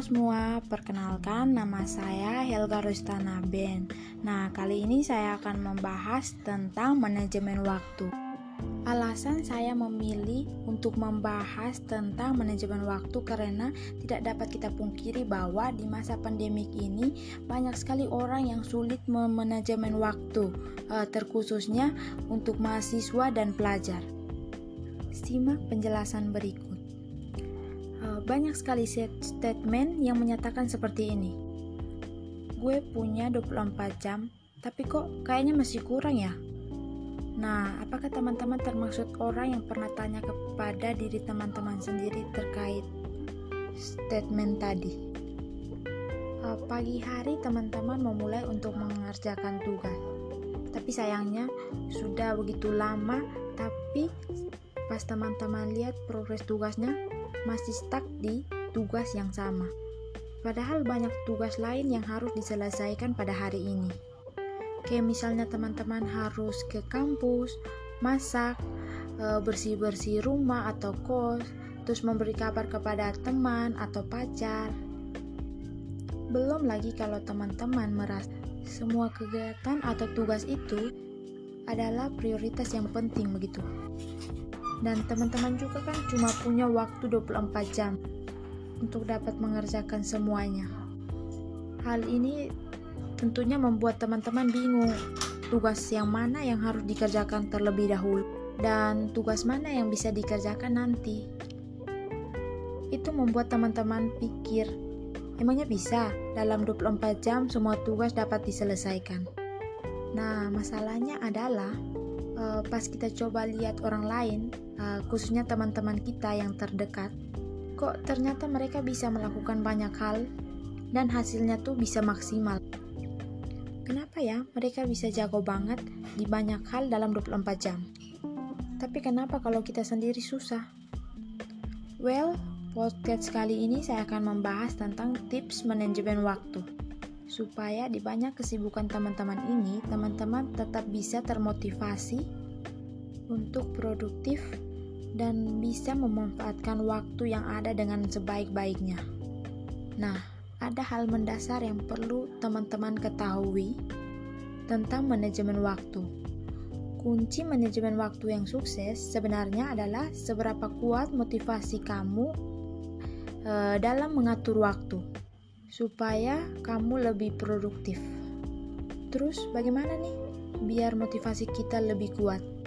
Semua, perkenalkan nama saya Helga Rustana Ben. Nah, kali ini saya akan membahas tentang manajemen waktu. Alasan saya memilih untuk membahas tentang manajemen waktu karena tidak dapat kita pungkiri bahwa di masa pandemik ini banyak sekali orang yang sulit memanajemen waktu, eh, terkhususnya untuk mahasiswa dan pelajar. Simak penjelasan berikut. Eh, banyak sekali statement yang menyatakan seperti ini. Gue punya 24 jam, tapi kok kayaknya masih kurang ya? Nah, apakah teman-teman termaksud orang yang pernah tanya kepada diri teman-teman sendiri terkait statement tadi? Uh, pagi hari teman-teman memulai untuk mengerjakan tugas. Tapi sayangnya sudah begitu lama, tapi pas teman-teman lihat progres tugasnya masih stuck di tugas yang sama. Padahal banyak tugas lain yang harus diselesaikan pada hari ini. Kayak misalnya teman-teman harus ke kampus, masak, e, bersih-bersih rumah atau kos, terus memberi kabar kepada teman atau pacar. Belum lagi kalau teman-teman merasa semua kegiatan atau tugas itu adalah prioritas yang penting begitu dan teman-teman juga kan cuma punya waktu 24 jam untuk dapat mengerjakan semuanya. Hal ini tentunya membuat teman-teman bingung tugas yang mana yang harus dikerjakan terlebih dahulu dan tugas mana yang bisa dikerjakan nanti. Itu membuat teman-teman pikir, emangnya bisa dalam 24 jam semua tugas dapat diselesaikan. Nah, masalahnya adalah uh, pas kita coba lihat orang lain, uh, khususnya teman-teman kita yang terdekat, kok ternyata mereka bisa melakukan banyak hal dan hasilnya tuh bisa maksimal. Kenapa ya mereka bisa jago banget di banyak hal dalam 24 jam? Tapi kenapa kalau kita sendiri susah? Well, podcast kali ini saya akan membahas tentang tips manajemen waktu supaya di banyak kesibukan teman-teman ini, teman-teman tetap bisa termotivasi untuk produktif dan bisa memanfaatkan waktu yang ada dengan sebaik-baiknya. Nah, ada hal mendasar yang perlu teman-teman ketahui tentang manajemen waktu. Kunci manajemen waktu yang sukses sebenarnya adalah seberapa kuat motivasi kamu e, dalam mengatur waktu supaya kamu lebih produktif. Terus bagaimana nih biar motivasi kita lebih kuat?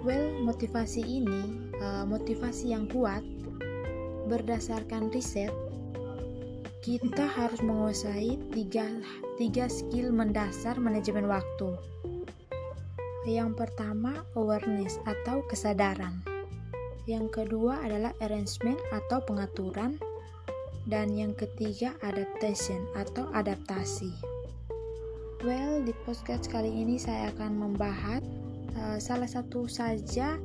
Well, motivasi ini, uh, motivasi yang kuat berdasarkan riset, kita harus menguasai tiga, tiga skill mendasar manajemen waktu. Yang pertama, awareness atau kesadaran. Yang kedua adalah arrangement atau pengaturan dan yang ketiga adaptation atau adaptasi. Well, di podcast kali ini saya akan membahas salah satu saja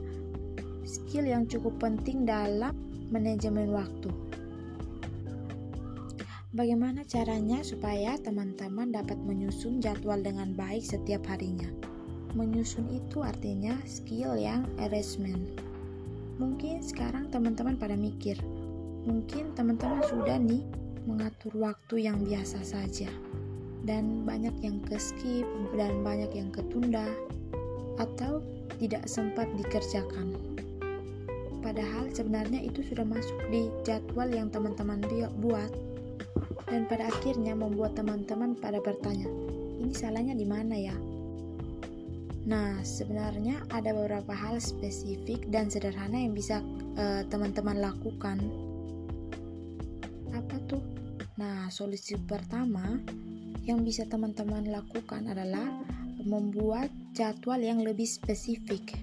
skill yang cukup penting dalam manajemen waktu. Bagaimana caranya supaya teman-teman dapat menyusun jadwal dengan baik setiap harinya? Menyusun itu artinya skill yang arrangement. Mungkin sekarang teman-teman pada mikir, Mungkin teman-teman sudah nih mengatur waktu yang biasa saja dan banyak yang ke skip dan banyak yang ketunda atau tidak sempat dikerjakan. Padahal sebenarnya itu sudah masuk di jadwal yang teman-teman buat dan pada akhirnya membuat teman-teman pada bertanya, ini salahnya di mana ya? Nah, sebenarnya ada beberapa hal spesifik dan sederhana yang bisa eh, teman-teman uh, lakukan apa tuh? Nah, solusi pertama yang bisa teman-teman lakukan adalah membuat jadwal yang lebih spesifik.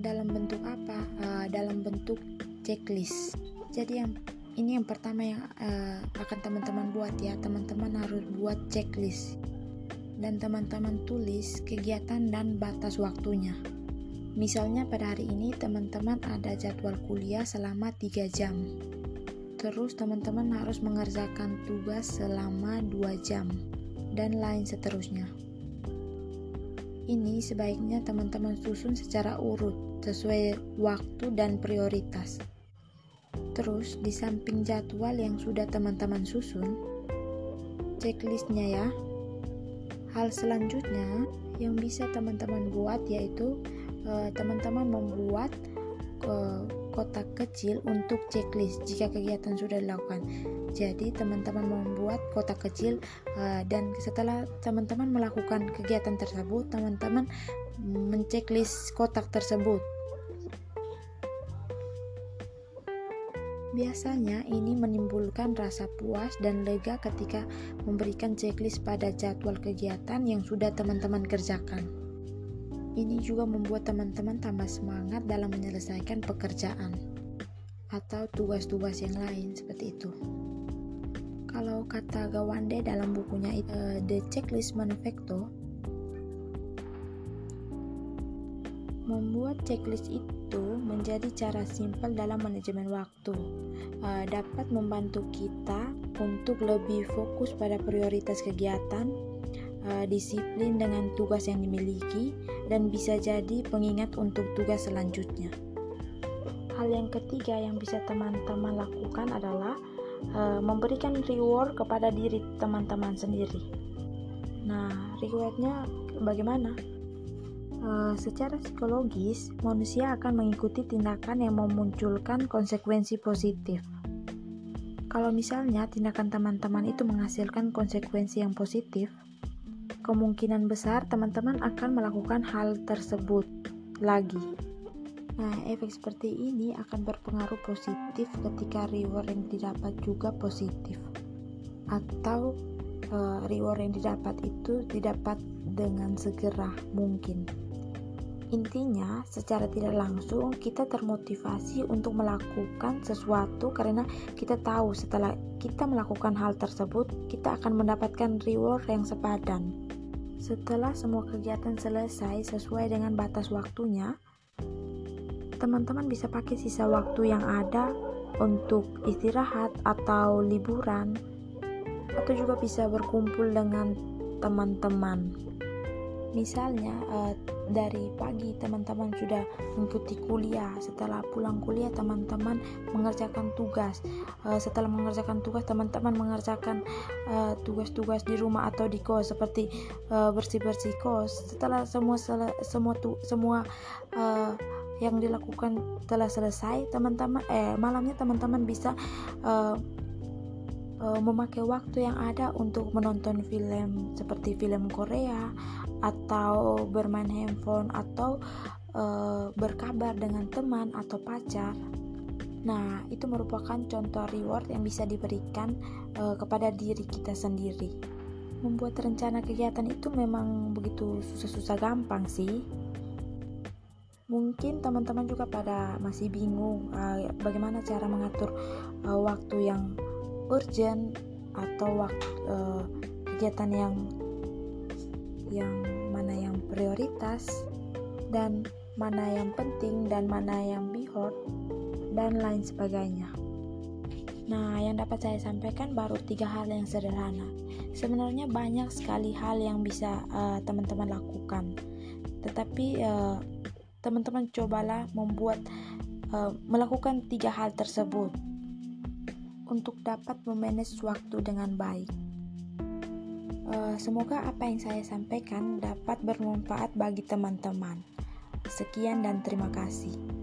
Dalam bentuk apa? Uh, dalam bentuk checklist. Jadi yang ini yang pertama yang uh, akan teman-teman buat ya. Teman-teman harus buat checklist. Dan teman-teman tulis kegiatan dan batas waktunya. Misalnya pada hari ini teman-teman ada jadwal kuliah selama 3 jam. Terus teman-teman harus mengerjakan tugas selama 2 jam dan lain seterusnya. Ini sebaiknya teman-teman susun secara urut sesuai waktu dan prioritas. Terus di samping jadwal yang sudah teman-teman susun, checklistnya ya. Hal selanjutnya yang bisa teman-teman buat yaitu eh, teman-teman membuat uh, kotak kecil untuk checklist jika kegiatan sudah dilakukan. Jadi teman-teman membuat kotak kecil uh, dan setelah teman-teman melakukan kegiatan tersebut, teman-teman menceklis kotak tersebut. Biasanya ini menimbulkan rasa puas dan lega ketika memberikan checklist pada jadwal kegiatan yang sudah teman-teman kerjakan. Ini juga membuat teman-teman tambah semangat dalam menyelesaikan pekerjaan atau tugas-tugas yang lain seperti itu. Kalau kata Gawande dalam bukunya uh, The Checklist Manifesto, Membuat checklist itu menjadi cara simpel dalam manajemen waktu. Uh, dapat membantu kita untuk lebih fokus pada prioritas kegiatan, uh, disiplin dengan tugas yang dimiliki, dan bisa jadi pengingat untuk tugas selanjutnya. Hal yang ketiga yang bisa teman-teman lakukan adalah uh, memberikan reward kepada diri teman-teman sendiri. Nah, rewardnya bagaimana? Uh, secara psikologis, manusia akan mengikuti tindakan yang memunculkan konsekuensi positif. Kalau misalnya tindakan teman-teman itu menghasilkan konsekuensi yang positif, kemungkinan besar teman-teman akan melakukan hal tersebut lagi. Nah, efek seperti ini akan berpengaruh positif ketika reward yang didapat juga positif, atau uh, reward yang didapat itu didapat dengan segera mungkin. Intinya, secara tidak langsung kita termotivasi untuk melakukan sesuatu karena kita tahu setelah kita melakukan hal tersebut, kita akan mendapatkan reward yang sepadan. Setelah semua kegiatan selesai sesuai dengan batas waktunya, teman-teman bisa pakai sisa waktu yang ada untuk istirahat atau liburan, atau juga bisa berkumpul dengan teman-teman. Misalnya, uh, dari pagi teman-teman sudah mengikuti kuliah setelah pulang kuliah teman-teman mengerjakan tugas. Uh, setelah mengerjakan tugas teman-teman mengerjakan uh, tugas-tugas di rumah atau di kos seperti uh, bersih-bersih kos. Setelah semua semua tu, semua yang dilakukan telah selesai teman-teman eh malamnya teman-teman bisa uh, memakai waktu yang ada untuk menonton film seperti film Korea atau bermain handphone atau uh, berkabar dengan teman atau pacar. Nah, itu merupakan contoh reward yang bisa diberikan uh, kepada diri kita sendiri. Membuat rencana kegiatan itu memang begitu susah-susah gampang sih. Mungkin teman-teman juga pada masih bingung uh, bagaimana cara mengatur uh, waktu yang urgent atau waktu uh, kegiatan yang yang mana yang prioritas dan mana yang penting dan mana yang behold dan lain sebagainya. Nah, yang dapat saya sampaikan baru tiga hal yang sederhana. Sebenarnya banyak sekali hal yang bisa uh, teman-teman lakukan, tetapi uh, teman-teman cobalah membuat uh, melakukan tiga hal tersebut untuk dapat memanage waktu dengan baik. Uh, semoga apa yang saya sampaikan dapat bermanfaat bagi teman-teman. Sekian dan terima kasih.